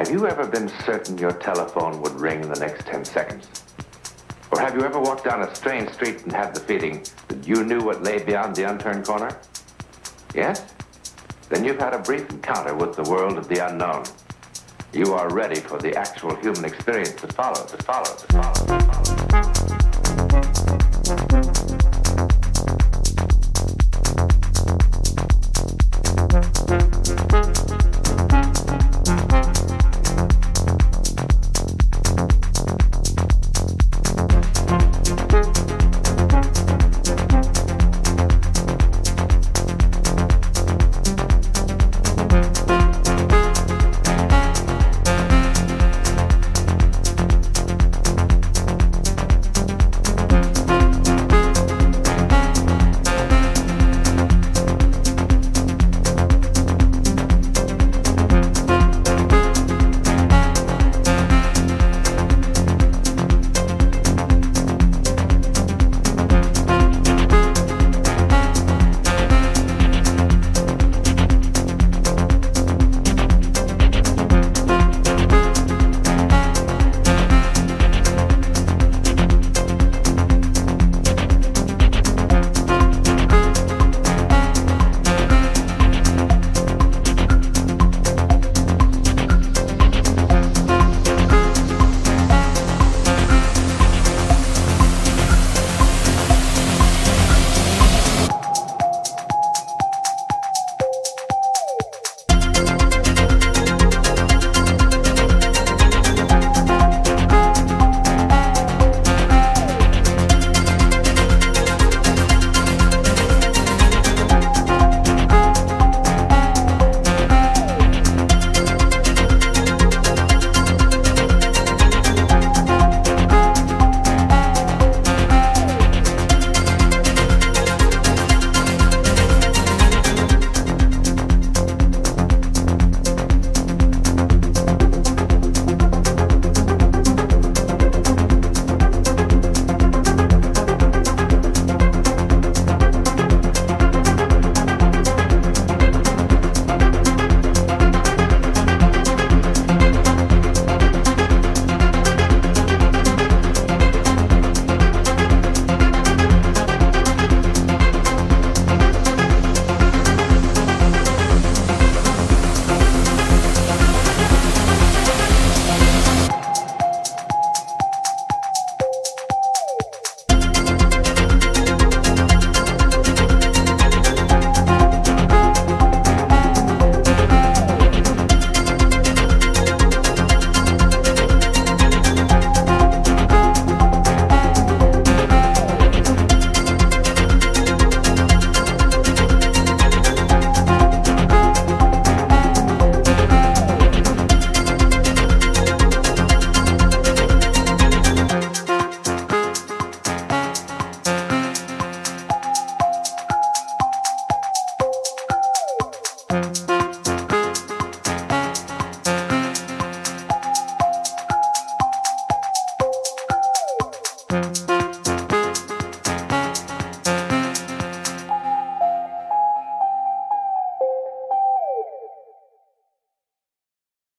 Have you ever been certain your telephone would ring in the next 10 seconds? Or have you ever walked down a strange street and had the feeling that you knew what lay beyond the unturned corner? Yes? Then you've had a brief encounter with the world of the unknown. You are ready for the actual human experience to follow, to follow, to follow, to follow.